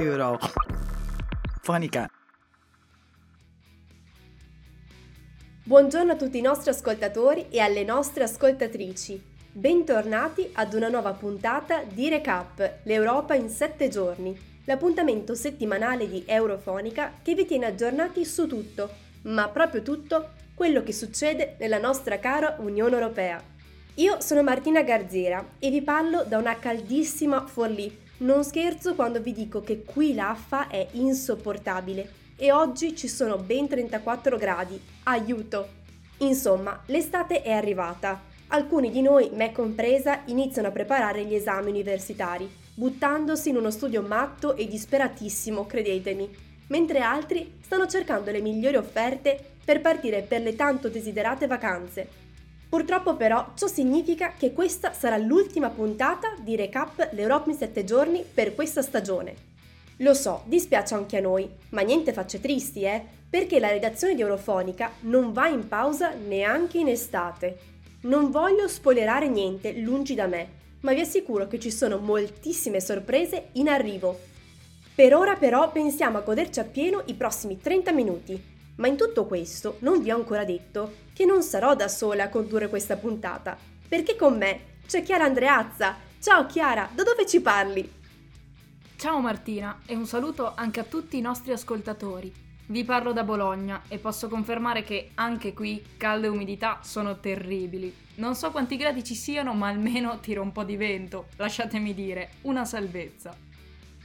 Eurofonica. Buongiorno a tutti i nostri ascoltatori e alle nostre ascoltatrici. Bentornati ad una nuova puntata di Recap, l'Europa in 7 giorni, l'appuntamento settimanale di Eurofonica che vi tiene aggiornati su tutto, ma proprio tutto, quello che succede nella nostra cara Unione Europea. Io sono Martina Garzera e vi parlo da una caldissima Forlì. Non scherzo quando vi dico che qui l'affa è insopportabile e oggi ci sono ben 34 gradi. Aiuto! Insomma, l'estate è arrivata. Alcuni di noi, me compresa, iniziano a preparare gli esami universitari, buttandosi in uno studio matto e disperatissimo, credetemi, mentre altri stanno cercando le migliori offerte per partire per le tanto desiderate vacanze. Purtroppo però ciò significa che questa sarà l'ultima puntata di Recap l'Europa in 7 giorni per questa stagione. Lo so, dispiace anche a noi, ma niente facce tristi, eh, perché la redazione di Eurofonica non va in pausa neanche in estate. Non voglio spoilerare niente, lungi da me, ma vi assicuro che ci sono moltissime sorprese in arrivo. Per ora però pensiamo a goderci appieno i prossimi 30 minuti, ma in tutto questo non vi ho ancora detto che non sarò da sola a condurre questa puntata, perché con me c'è Chiara Andreazza. Ciao Chiara, da dove ci parli? Ciao Martina e un saluto anche a tutti i nostri ascoltatori. Vi parlo da Bologna e posso confermare che anche qui caldo e umidità sono terribili. Non so quanti gradi ci siano, ma almeno tira un po' di vento, lasciatemi dire, una salvezza.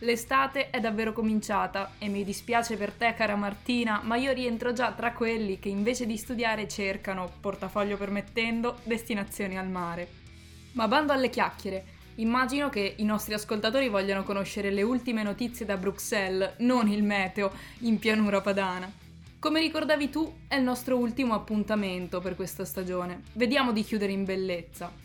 L'estate è davvero cominciata e mi dispiace per te cara Martina, ma io rientro già tra quelli che invece di studiare cercano, portafoglio permettendo, destinazioni al mare. Ma bando alle chiacchiere, immagino che i nostri ascoltatori vogliano conoscere le ultime notizie da Bruxelles, non il meteo in pianura padana. Come ricordavi tu, è il nostro ultimo appuntamento per questa stagione. Vediamo di chiudere in bellezza.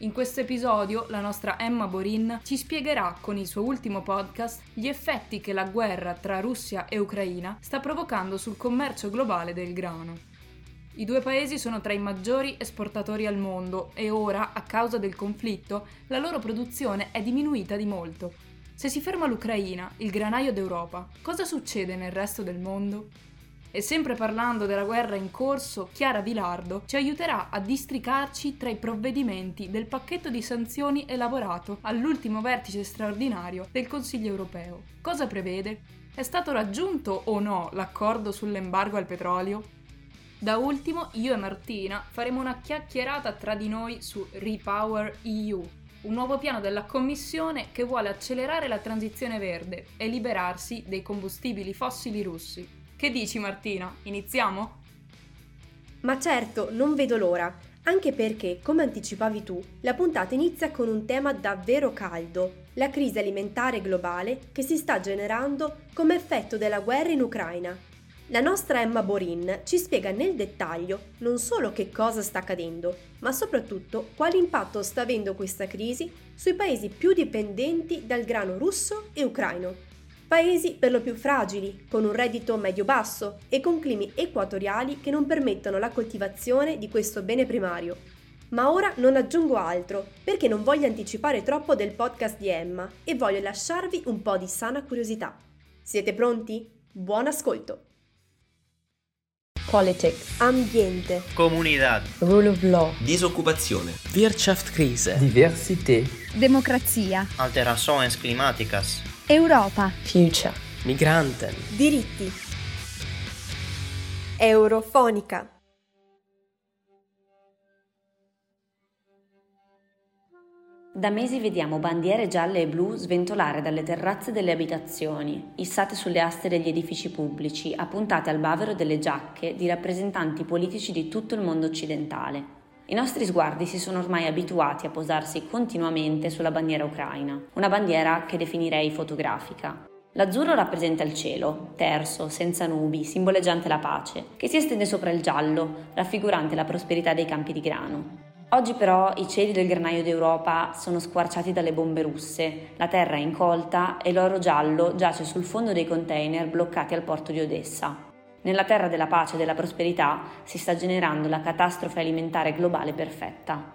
In questo episodio la nostra Emma Borin ci spiegherà con il suo ultimo podcast gli effetti che la guerra tra Russia e Ucraina sta provocando sul commercio globale del grano. I due paesi sono tra i maggiori esportatori al mondo e ora, a causa del conflitto, la loro produzione è diminuita di molto. Se si ferma l'Ucraina, il granaio d'Europa, cosa succede nel resto del mondo? E sempre parlando della guerra in corso, Chiara Vilardo ci aiuterà a districarci tra i provvedimenti del pacchetto di sanzioni elaborato all'ultimo vertice straordinario del Consiglio europeo. Cosa prevede? È stato raggiunto o no l'accordo sull'embargo al petrolio? Da ultimo, io e Martina faremo una chiacchierata tra di noi su Repower EU, un nuovo piano della Commissione che vuole accelerare la transizione verde e liberarsi dei combustibili fossili russi. Che dici Martina? Iniziamo? Ma certo, non vedo l'ora, anche perché, come anticipavi tu, la puntata inizia con un tema davvero caldo, la crisi alimentare globale che si sta generando come effetto della guerra in Ucraina. La nostra Emma Borin ci spiega nel dettaglio non solo che cosa sta accadendo, ma soprattutto quale impatto sta avendo questa crisi sui paesi più dipendenti dal grano russo e ucraino. Paesi per lo più fragili, con un reddito medio-basso e con climi equatoriali che non permettono la coltivazione di questo bene primario. Ma ora non aggiungo altro, perché non voglio anticipare troppo del podcast di Emma e voglio lasciarvi un po' di sana curiosità. Siete pronti? Buon ascolto! Politics, ambiente, comunità, rule of law, disoccupazione, Wirtschaftskrise, diversità, democrazia, alterações climáticas, Europa, future, migranten, diritti. Eurofonica. Da mesi vediamo bandiere gialle e blu sventolare dalle terrazze delle abitazioni, issate sulle aste degli edifici pubblici, appuntate al bavero delle giacche di rappresentanti politici di tutto il mondo occidentale. I nostri sguardi si sono ormai abituati a posarsi continuamente sulla bandiera ucraina, una bandiera che definirei fotografica. L'azzurro rappresenta il cielo, terso, senza nubi, simboleggiante la pace, che si estende sopra il giallo, raffigurante la prosperità dei campi di grano. Oggi però i cieli del granaio d'Europa sono squarciati dalle bombe russe, la terra è incolta e l'oro giallo giace sul fondo dei container bloccati al porto di Odessa. Nella terra della pace e della prosperità si sta generando la catastrofe alimentare globale perfetta.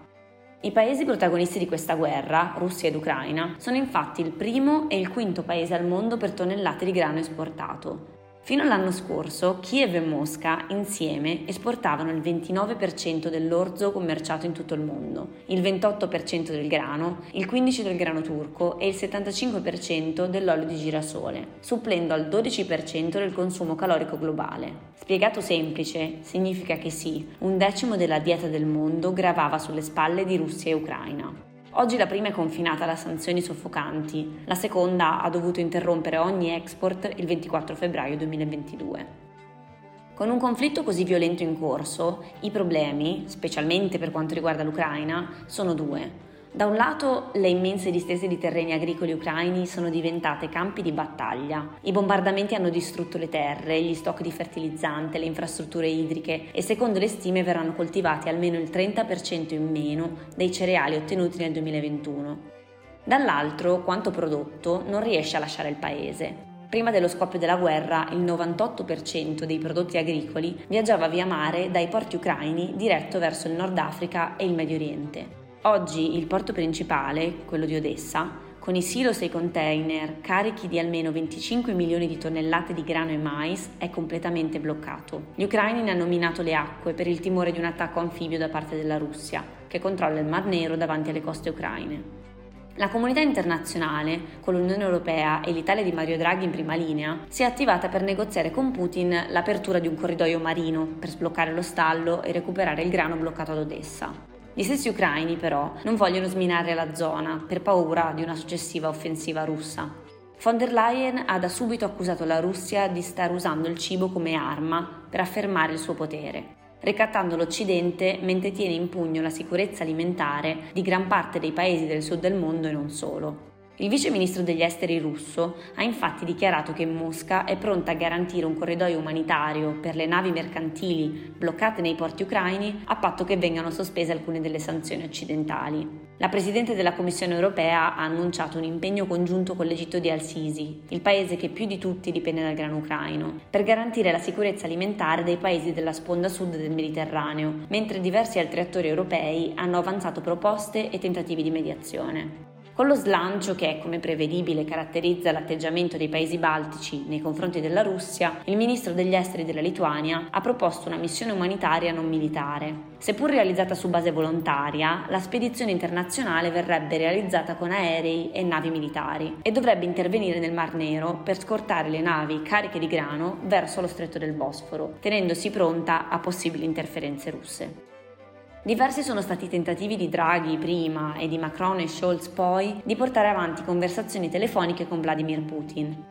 I paesi protagonisti di questa guerra, Russia ed Ucraina, sono infatti il primo e il quinto paese al mondo per tonnellate di grano esportato. Fino all'anno scorso, Kiev e Mosca insieme esportavano il 29% dell'orzo commerciato in tutto il mondo, il 28% del grano, il 15% del grano turco e il 75% dell'olio di girasole, supplendo al 12% del consumo calorico globale. Spiegato semplice, significa che sì, un decimo della dieta del mondo gravava sulle spalle di Russia e Ucraina. Oggi la prima è confinata da sanzioni soffocanti, la seconda ha dovuto interrompere ogni export il 24 febbraio 2022. Con un conflitto così violento in corso, i problemi, specialmente per quanto riguarda l'Ucraina, sono due. Da un lato le immense distese di terreni agricoli ucraini sono diventate campi di battaglia. I bombardamenti hanno distrutto le terre, gli stock di fertilizzante, le infrastrutture idriche e secondo le stime verranno coltivati almeno il 30% in meno dei cereali ottenuti nel 2021. Dall'altro, quanto prodotto non riesce a lasciare il paese. Prima dello scoppio della guerra, il 98% dei prodotti agricoli viaggiava via mare dai porti ucraini diretto verso il Nord Africa e il Medio Oriente. Oggi il porto principale, quello di Odessa, con i silos e i container carichi di almeno 25 milioni di tonnellate di grano e mais, è completamente bloccato. Gli ucraini ne hanno minato le acque per il timore di un attacco anfibio da parte della Russia, che controlla il Mar Nero davanti alle coste ucraine. La comunità internazionale, con l'Unione Europea e l'Italia di Mario Draghi in prima linea, si è attivata per negoziare con Putin l'apertura di un corridoio marino per sbloccare lo stallo e recuperare il grano bloccato ad Odessa. Gli stessi ucraini però non vogliono sminare la zona per paura di una successiva offensiva russa. Von der Leyen ha da subito accusato la Russia di star usando il cibo come arma per affermare il suo potere, ricattando l'Occidente mentre tiene in pugno la sicurezza alimentare di gran parte dei paesi del sud del mondo e non solo. Il vice ministro degli esteri russo ha infatti dichiarato che Mosca è pronta a garantire un corridoio umanitario per le navi mercantili bloccate nei porti ucraini a patto che vengano sospese alcune delle sanzioni occidentali. La Presidente della Commissione europea ha annunciato un impegno congiunto con l'Egitto di Al-Sisi, il paese che più di tutti dipende dal grano ucraino, per garantire la sicurezza alimentare dei paesi della sponda sud del Mediterraneo, mentre diversi altri attori europei hanno avanzato proposte e tentativi di mediazione. Con lo slancio che, come prevedibile, caratterizza l'atteggiamento dei paesi baltici nei confronti della Russia, il ministro degli esteri della Lituania ha proposto una missione umanitaria non militare. Seppur realizzata su base volontaria, la spedizione internazionale verrebbe realizzata con aerei e navi militari e dovrebbe intervenire nel Mar Nero per scortare le navi cariche di grano verso lo stretto del Bosforo, tenendosi pronta a possibili interferenze russe. Diversi sono stati i tentativi di Draghi prima e di Macron e Scholz poi di portare avanti conversazioni telefoniche con Vladimir Putin.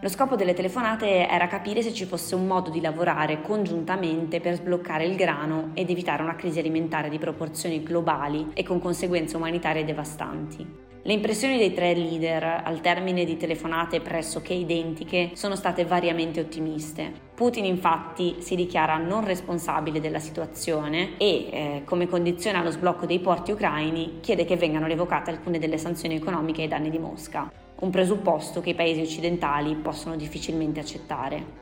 Lo scopo delle telefonate era capire se ci fosse un modo di lavorare congiuntamente per sbloccare il grano ed evitare una crisi alimentare di proporzioni globali e con conseguenze umanitarie devastanti. Le impressioni dei tre leader al termine di telefonate pressoché identiche sono state variamente ottimiste. Putin infatti si dichiara non responsabile della situazione e, eh, come condizione allo sblocco dei porti ucraini, chiede che vengano revocate alcune delle sanzioni economiche ai danni di Mosca, un presupposto che i paesi occidentali possono difficilmente accettare.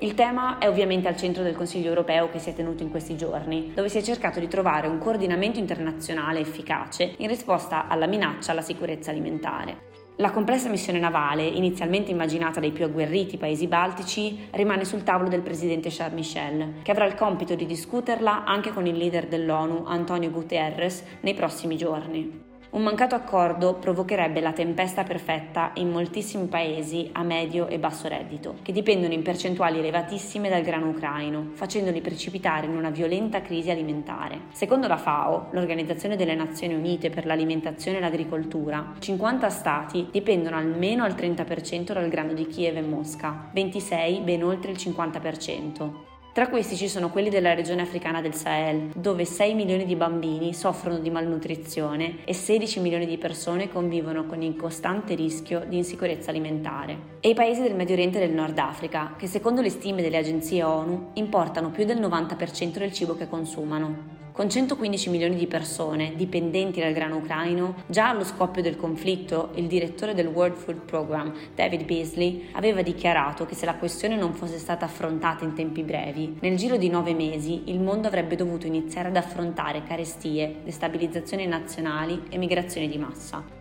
Il tema è ovviamente al centro del Consiglio europeo che si è tenuto in questi giorni, dove si è cercato di trovare un coordinamento internazionale efficace in risposta alla minaccia alla sicurezza alimentare. La complessa missione navale, inizialmente immaginata dai più agguerriti paesi baltici, rimane sul tavolo del presidente Charles Michel, che avrà il compito di discuterla anche con il leader dell'ONU, Antonio Guterres, nei prossimi giorni. Un mancato accordo provocherebbe la tempesta perfetta in moltissimi paesi a medio e basso reddito, che dipendono in percentuali elevatissime dal grano ucraino, facendoli precipitare in una violenta crisi alimentare. Secondo la FAO, l'Organizzazione delle Nazioni Unite per l'alimentazione e l'agricoltura, 50 stati dipendono almeno al 30% dal grano di Kiev e Mosca, 26 ben oltre il 50%. Tra questi ci sono quelli della regione africana del Sahel, dove 6 milioni di bambini soffrono di malnutrizione e 16 milioni di persone convivono con il costante rischio di insicurezza alimentare. E i paesi del Medio Oriente e del Nord Africa, che secondo le stime delle agenzie ONU importano più del 90% del cibo che consumano. Con 115 milioni di persone dipendenti dal grano ucraino, già allo scoppio del conflitto, il direttore del World Food Program, David Beasley, aveva dichiarato che se la questione non fosse stata affrontata in tempi brevi, nel giro di nove mesi il mondo avrebbe dovuto iniziare ad affrontare carestie, destabilizzazioni nazionali e migrazioni di massa.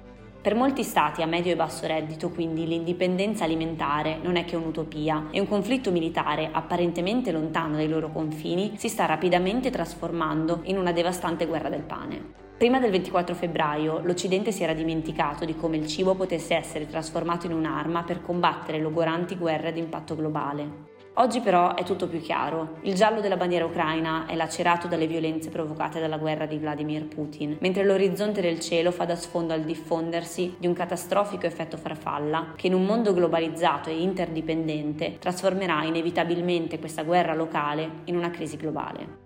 Per molti stati a medio e basso reddito, quindi, l'indipendenza alimentare non è che un'utopia e un conflitto militare apparentemente lontano dai loro confini si sta rapidamente trasformando in una devastante guerra del pane. Prima del 24 febbraio l'Occidente si era dimenticato di come il cibo potesse essere trasformato in un'arma per combattere logoranti guerre ad impatto globale. Oggi però è tutto più chiaro. Il giallo della bandiera ucraina è lacerato dalle violenze provocate dalla guerra di Vladimir Putin, mentre l'orizzonte del cielo fa da sfondo al diffondersi di un catastrofico effetto farfalla che in un mondo globalizzato e interdipendente trasformerà inevitabilmente questa guerra locale in una crisi globale.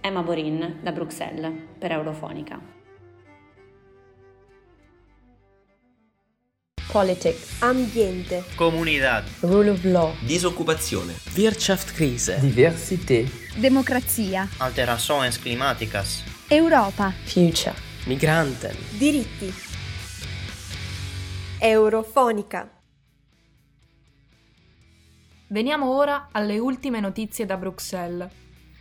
Emma Borin da Bruxelles per Eurofonica. Politics, ambiente, Comunidad. Rule of law. Disoccupazione. Wirtschaftskrise. Diversité. Democrazia. Alterações climáticas. Europa. Future. Migranten. diritti. Eurofonica. Veniamo ora alle ultime notizie da Bruxelles.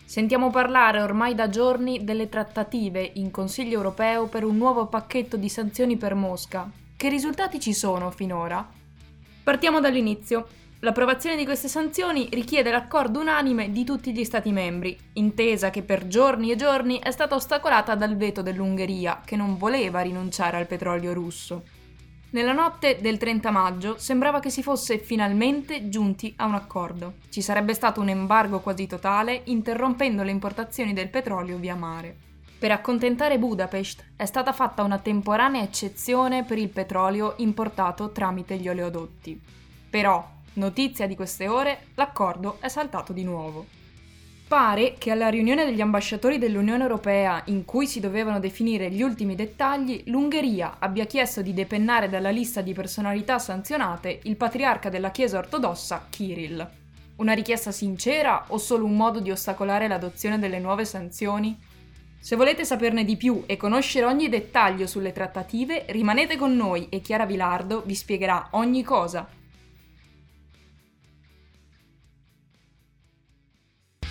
Sentiamo parlare ormai da giorni delle trattative in Consiglio europeo per un nuovo pacchetto di sanzioni per Mosca. Che risultati ci sono finora? Partiamo dall'inizio. L'approvazione di queste sanzioni richiede l'accordo unanime di tutti gli Stati membri, intesa che per giorni e giorni è stata ostacolata dal veto dell'Ungheria, che non voleva rinunciare al petrolio russo. Nella notte del 30 maggio sembrava che si fosse finalmente giunti a un accordo. Ci sarebbe stato un embargo quasi totale, interrompendo le importazioni del petrolio via mare. Per accontentare Budapest è stata fatta una temporanea eccezione per il petrolio importato tramite gli oleodotti. Però, notizia di queste ore, l'accordo è saltato di nuovo. Pare che alla riunione degli ambasciatori dell'Unione Europea in cui si dovevano definire gli ultimi dettagli, l'Ungheria abbia chiesto di depennare dalla lista di personalità sanzionate il patriarca della Chiesa ortodossa Kirill. Una richiesta sincera o solo un modo di ostacolare l'adozione delle nuove sanzioni? Se volete saperne di più e conoscere ogni dettaglio sulle trattative, rimanete con noi e Chiara Vilardo vi spiegherà ogni cosa.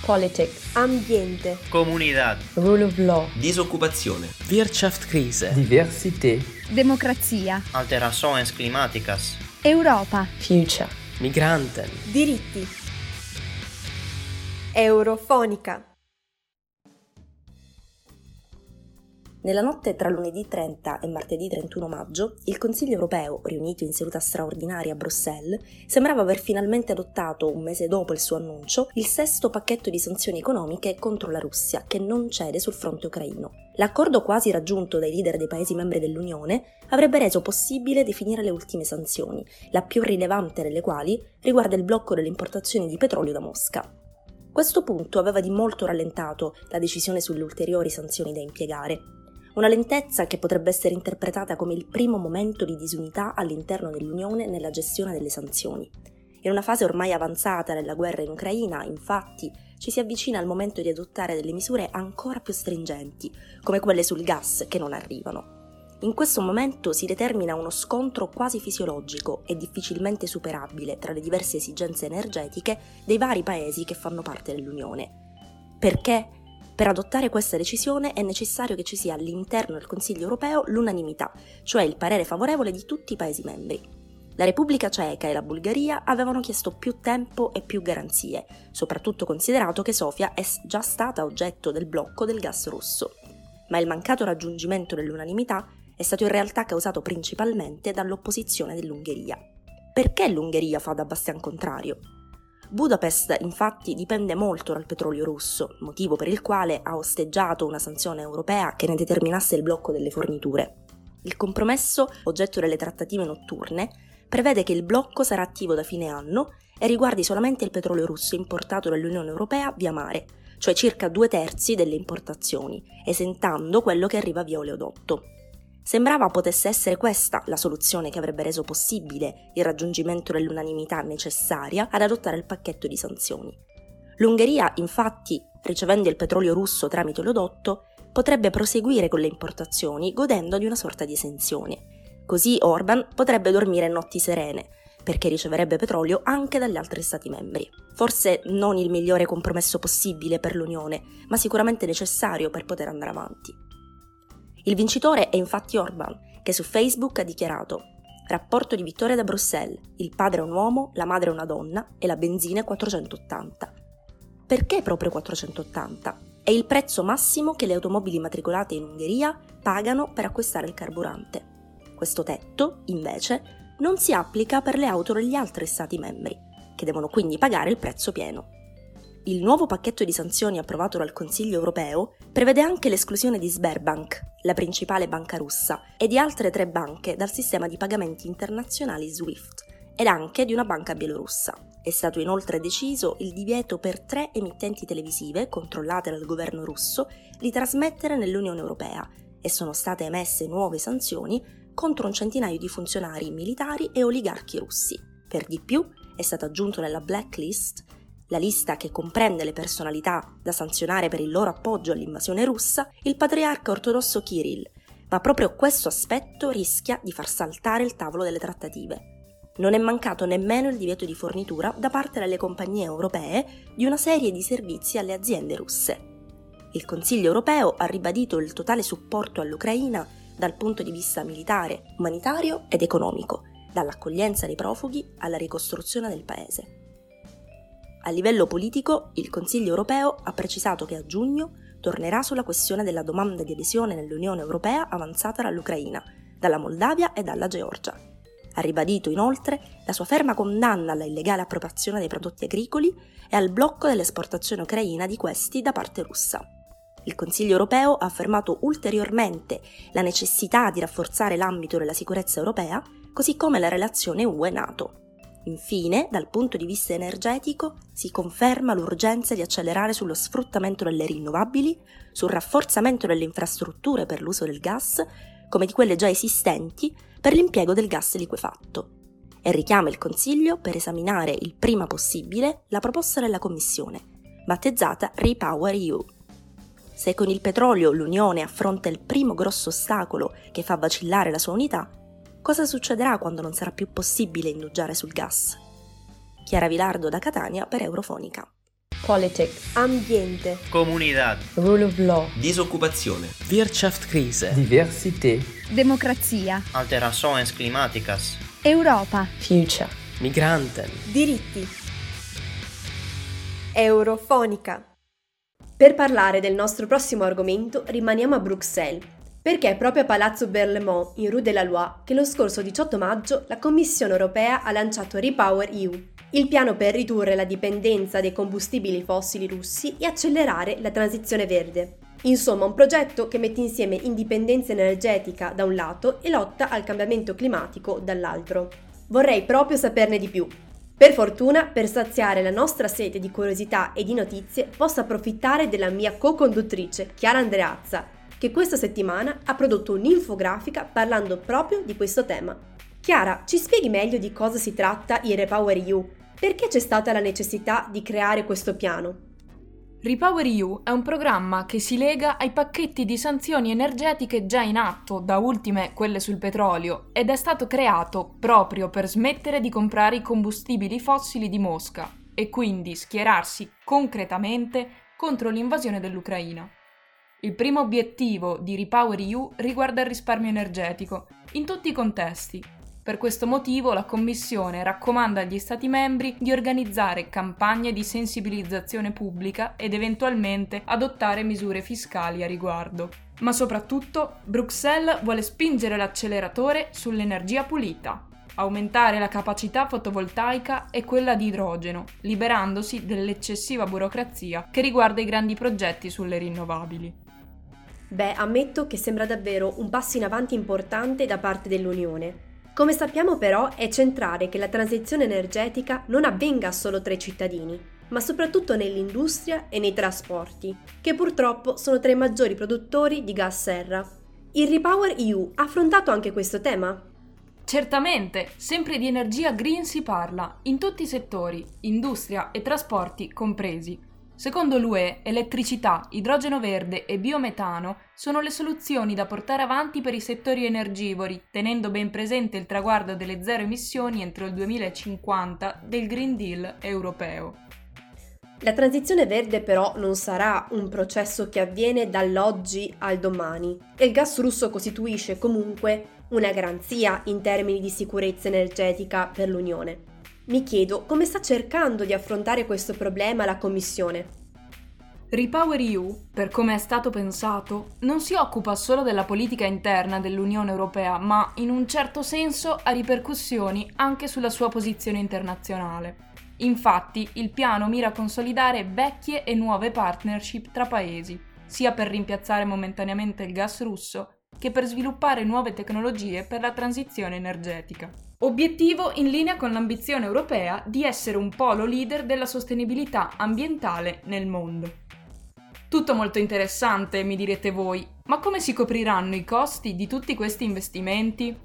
Politics, ambiente, Comunidad. Rule of law. Disoccupazione. Wirtschaftskrise. Diversité. Democrazia. Alterações climáticas. Europa. Future. Migranten. diritti. Eurofonica. Nella notte tra lunedì 30 e martedì 31 maggio, il Consiglio europeo, riunito in seduta straordinaria a Bruxelles, sembrava aver finalmente adottato, un mese dopo il suo annuncio, il sesto pacchetto di sanzioni economiche contro la Russia, che non cede sul fronte ucraino. L'accordo quasi raggiunto dai leader dei Paesi membri dell'Unione avrebbe reso possibile definire le ultime sanzioni, la più rilevante delle quali riguarda il blocco delle importazioni di petrolio da Mosca. Questo punto aveva di molto rallentato la decisione sulle ulteriori sanzioni da impiegare, una lentezza che potrebbe essere interpretata come il primo momento di disunità all'interno dell'Unione nella gestione delle sanzioni. In una fase ormai avanzata della guerra in Ucraina, infatti, ci si avvicina al momento di adottare delle misure ancora più stringenti, come quelle sul gas che non arrivano. In questo momento si determina uno scontro quasi fisiologico e difficilmente superabile tra le diverse esigenze energetiche dei vari paesi che fanno parte dell'Unione. Perché per adottare questa decisione è necessario che ci sia all'interno del Consiglio europeo l'unanimità, cioè il parere favorevole di tutti i Paesi membri. La Repubblica Ceca e la Bulgaria avevano chiesto più tempo e più garanzie, soprattutto considerato che Sofia è già stata oggetto del blocco del gas russo. Ma il mancato raggiungimento dell'unanimità è stato in realtà causato principalmente dall'opposizione dell'Ungheria. Perché l'Ungheria fa da bastian contrario? Budapest infatti dipende molto dal petrolio russo, motivo per il quale ha osteggiato una sanzione europea che ne determinasse il blocco delle forniture. Il compromesso, oggetto delle trattative notturne, prevede che il blocco sarà attivo da fine anno e riguardi solamente il petrolio russo importato dall'Unione Europea via mare, cioè circa due terzi delle importazioni, esentando quello che arriva via oleodotto. Sembrava potesse essere questa la soluzione che avrebbe reso possibile il raggiungimento dell'unanimità necessaria ad adottare il pacchetto di sanzioni. L'Ungheria, infatti, ricevendo il petrolio russo tramite l'odotto, potrebbe proseguire con le importazioni godendo di una sorta di esenzione. Così Orban potrebbe dormire notti serene, perché riceverebbe petrolio anche dagli altri Stati membri. Forse non il migliore compromesso possibile per l'Unione, ma sicuramente necessario per poter andare avanti. Il vincitore è infatti Orban, che su Facebook ha dichiarato Rapporto di vittoria da Bruxelles, il padre è un uomo, la madre è una donna e la benzina è 480. Perché proprio 480? È il prezzo massimo che le automobili matricolate in Ungheria pagano per acquistare il carburante. Questo tetto, invece, non si applica per le auto degli altri Stati membri, che devono quindi pagare il prezzo pieno. Il nuovo pacchetto di sanzioni approvato dal Consiglio europeo prevede anche l'esclusione di Sberbank, la principale banca russa, e di altre tre banche dal sistema di pagamenti internazionali SWIFT, ed anche di una banca bielorussa. È stato inoltre deciso il divieto per tre emittenti televisive controllate dal governo russo di trasmettere nell'Unione Europea e sono state emesse nuove sanzioni contro un centinaio di funzionari militari e oligarchi russi. Per di più, è stato aggiunto nella blacklist la lista che comprende le personalità da sanzionare per il loro appoggio all'invasione russa, il patriarca ortodosso Kirill, ma proprio questo aspetto rischia di far saltare il tavolo delle trattative. Non è mancato nemmeno il divieto di fornitura da parte delle compagnie europee di una serie di servizi alle aziende russe. Il Consiglio europeo ha ribadito il totale supporto all'Ucraina dal punto di vista militare, umanitario ed economico, dall'accoglienza dei profughi alla ricostruzione del paese. A livello politico, il Consiglio europeo ha precisato che a giugno tornerà sulla questione della domanda di adesione nell'Unione europea avanzata dall'Ucraina, dalla Moldavia e dalla Georgia. Ha ribadito inoltre la sua ferma condanna alla illegale appropriazione dei prodotti agricoli e al blocco dell'esportazione ucraina di questi da parte russa. Il Consiglio europeo ha affermato ulteriormente la necessità di rafforzare l'ambito della sicurezza europea, così come la relazione UE-NATO. Infine, dal punto di vista energetico, si conferma l'urgenza di accelerare sullo sfruttamento delle rinnovabili, sul rafforzamento delle infrastrutture per l'uso del gas, come di quelle già esistenti, per l'impiego del gas liquefatto. E richiama il Consiglio per esaminare il prima possibile la proposta della Commissione, battezzata Repower EU. Se con il petrolio l'Unione affronta il primo grosso ostacolo che fa vacillare la sua unità, cosa succederà quando non sarà più possibile indugiare sul gas? Chiara Vilardo da Catania per Eurofonica. Politics, Ambiente, Comunidad. Rule of Law, Disoccupazione. Wirtschaftskrise. Diversität. Democrazia, Alterações climáticas. Europa, Future. Migranten. diritti. Eurofonica. Per parlare del nostro prossimo argomento rimaniamo a Bruxelles, perché è proprio a Palazzo Berlemont, in Rue de la Loi, che lo scorso 18 maggio la Commissione europea ha lanciato Repower EU, il piano per ridurre la dipendenza dai combustibili fossili russi e accelerare la transizione verde. Insomma, un progetto che mette insieme indipendenza energetica da un lato e lotta al cambiamento climatico dall'altro. Vorrei proprio saperne di più. Per fortuna, per saziare la nostra sete di curiosità e di notizie, posso approfittare della mia co-conduttrice, Chiara Andreazza, che questa settimana ha prodotto un'infografica parlando proprio di questo tema. Chiara, ci spieghi meglio di cosa si tratta il Repower EU? Perché c'è stata la necessità di creare questo piano? Repower EU è un programma che si lega ai pacchetti di sanzioni energetiche già in atto, da ultime quelle sul petrolio, ed è stato creato proprio per smettere di comprare i combustibili fossili di Mosca e quindi schierarsi concretamente contro l'invasione dell'Ucraina. Il primo obiettivo di Repower EU riguarda il risparmio energetico, in tutti i contesti, per questo motivo la Commissione raccomanda agli Stati membri di organizzare campagne di sensibilizzazione pubblica ed eventualmente adottare misure fiscali a riguardo. Ma soprattutto Bruxelles vuole spingere l'acceleratore sull'energia pulita, aumentare la capacità fotovoltaica e quella di idrogeno, liberandosi dell'eccessiva burocrazia che riguarda i grandi progetti sulle rinnovabili. Beh, ammetto che sembra davvero un passo in avanti importante da parte dell'Unione. Come sappiamo però è centrale che la transizione energetica non avvenga solo tra i cittadini, ma soprattutto nell'industria e nei trasporti, che purtroppo sono tra i maggiori produttori di gas serra. Il Repower EU ha affrontato anche questo tema? Certamente, sempre di energia green si parla, in tutti i settori, industria e trasporti compresi. Secondo l'UE, elettricità, idrogeno verde e biometano sono le soluzioni da portare avanti per i settori energivori, tenendo ben presente il traguardo delle zero emissioni entro il 2050 del Green Deal europeo. La transizione verde però non sarà un processo che avviene dall'oggi al domani e il gas russo costituisce comunque una garanzia in termini di sicurezza energetica per l'Unione. Mi chiedo come sta cercando di affrontare questo problema la Commissione. Repower EU, per come è stato pensato, non si occupa solo della politica interna dell'Unione Europea, ma in un certo senso ha ripercussioni anche sulla sua posizione internazionale. Infatti, il piano mira a consolidare vecchie e nuove partnership tra paesi, sia per rimpiazzare momentaneamente il gas russo, che per sviluppare nuove tecnologie per la transizione energetica. Obiettivo in linea con l'ambizione europea di essere un polo leader della sostenibilità ambientale nel mondo. Tutto molto interessante, mi direte voi, ma come si copriranno i costi di tutti questi investimenti?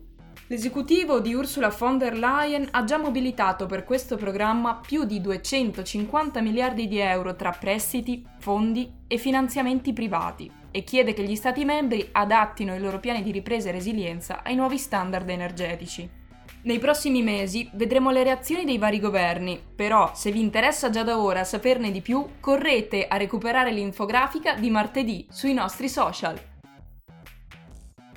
L'esecutivo di Ursula von der Leyen ha già mobilitato per questo programma più di 250 miliardi di euro tra prestiti, fondi e finanziamenti privati e chiede che gli Stati membri adattino i loro piani di ripresa e resilienza ai nuovi standard energetici. Nei prossimi mesi vedremo le reazioni dei vari governi, però se vi interessa già da ora saperne di più, correte a recuperare l'infografica di martedì sui nostri social.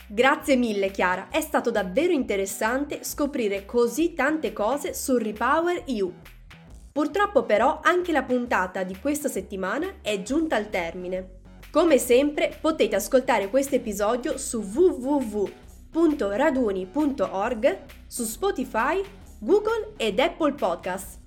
Grazie mille Chiara, è stato davvero interessante scoprire così tante cose sul Repower EU. Purtroppo però anche la puntata di questa settimana è giunta al termine. Come sempre potete ascoltare questo episodio su www www.raduni.org su Spotify, Google ed Apple Podcast.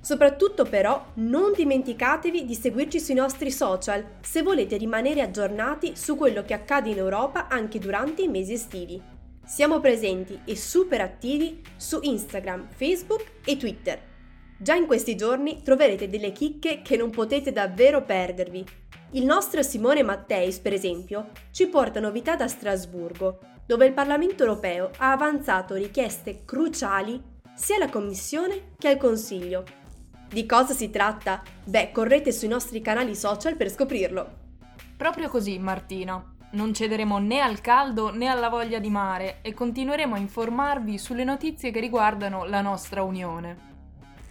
Soprattutto però non dimenticatevi di seguirci sui nostri social se volete rimanere aggiornati su quello che accade in Europa anche durante i mesi estivi. Siamo presenti e super attivi su Instagram, Facebook e Twitter. Già in questi giorni troverete delle chicche che non potete davvero perdervi. Il nostro Simone Matteis, per esempio, ci porta novità da Strasburgo, dove il Parlamento europeo ha avanzato richieste cruciali sia alla Commissione che al Consiglio. Di cosa si tratta? Beh, correte sui nostri canali social per scoprirlo. Proprio così, Martina. Non cederemo né al caldo né alla voglia di mare e continueremo a informarvi sulle notizie che riguardano la nostra Unione.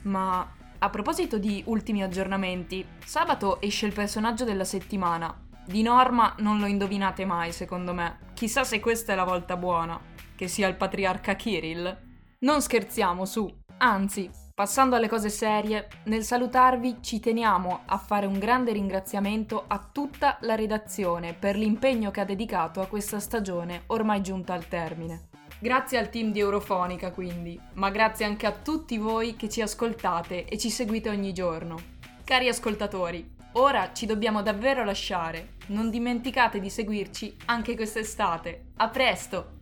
Ma a proposito di ultimi aggiornamenti, sabato esce il personaggio della settimana, di norma non lo indovinate mai, secondo me. Chissà se questa è la volta buona, che sia il patriarca Kirill. Non scherziamo su, anzi, passando alle cose serie, nel salutarvi ci teniamo a fare un grande ringraziamento a tutta la redazione per l'impegno che ha dedicato a questa stagione ormai giunta al termine. Grazie al team di Eurofonica quindi, ma grazie anche a tutti voi che ci ascoltate e ci seguite ogni giorno. Cari ascoltatori, Ora ci dobbiamo davvero lasciare. Non dimenticate di seguirci anche quest'estate. A presto!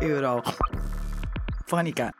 Euro. Fonica.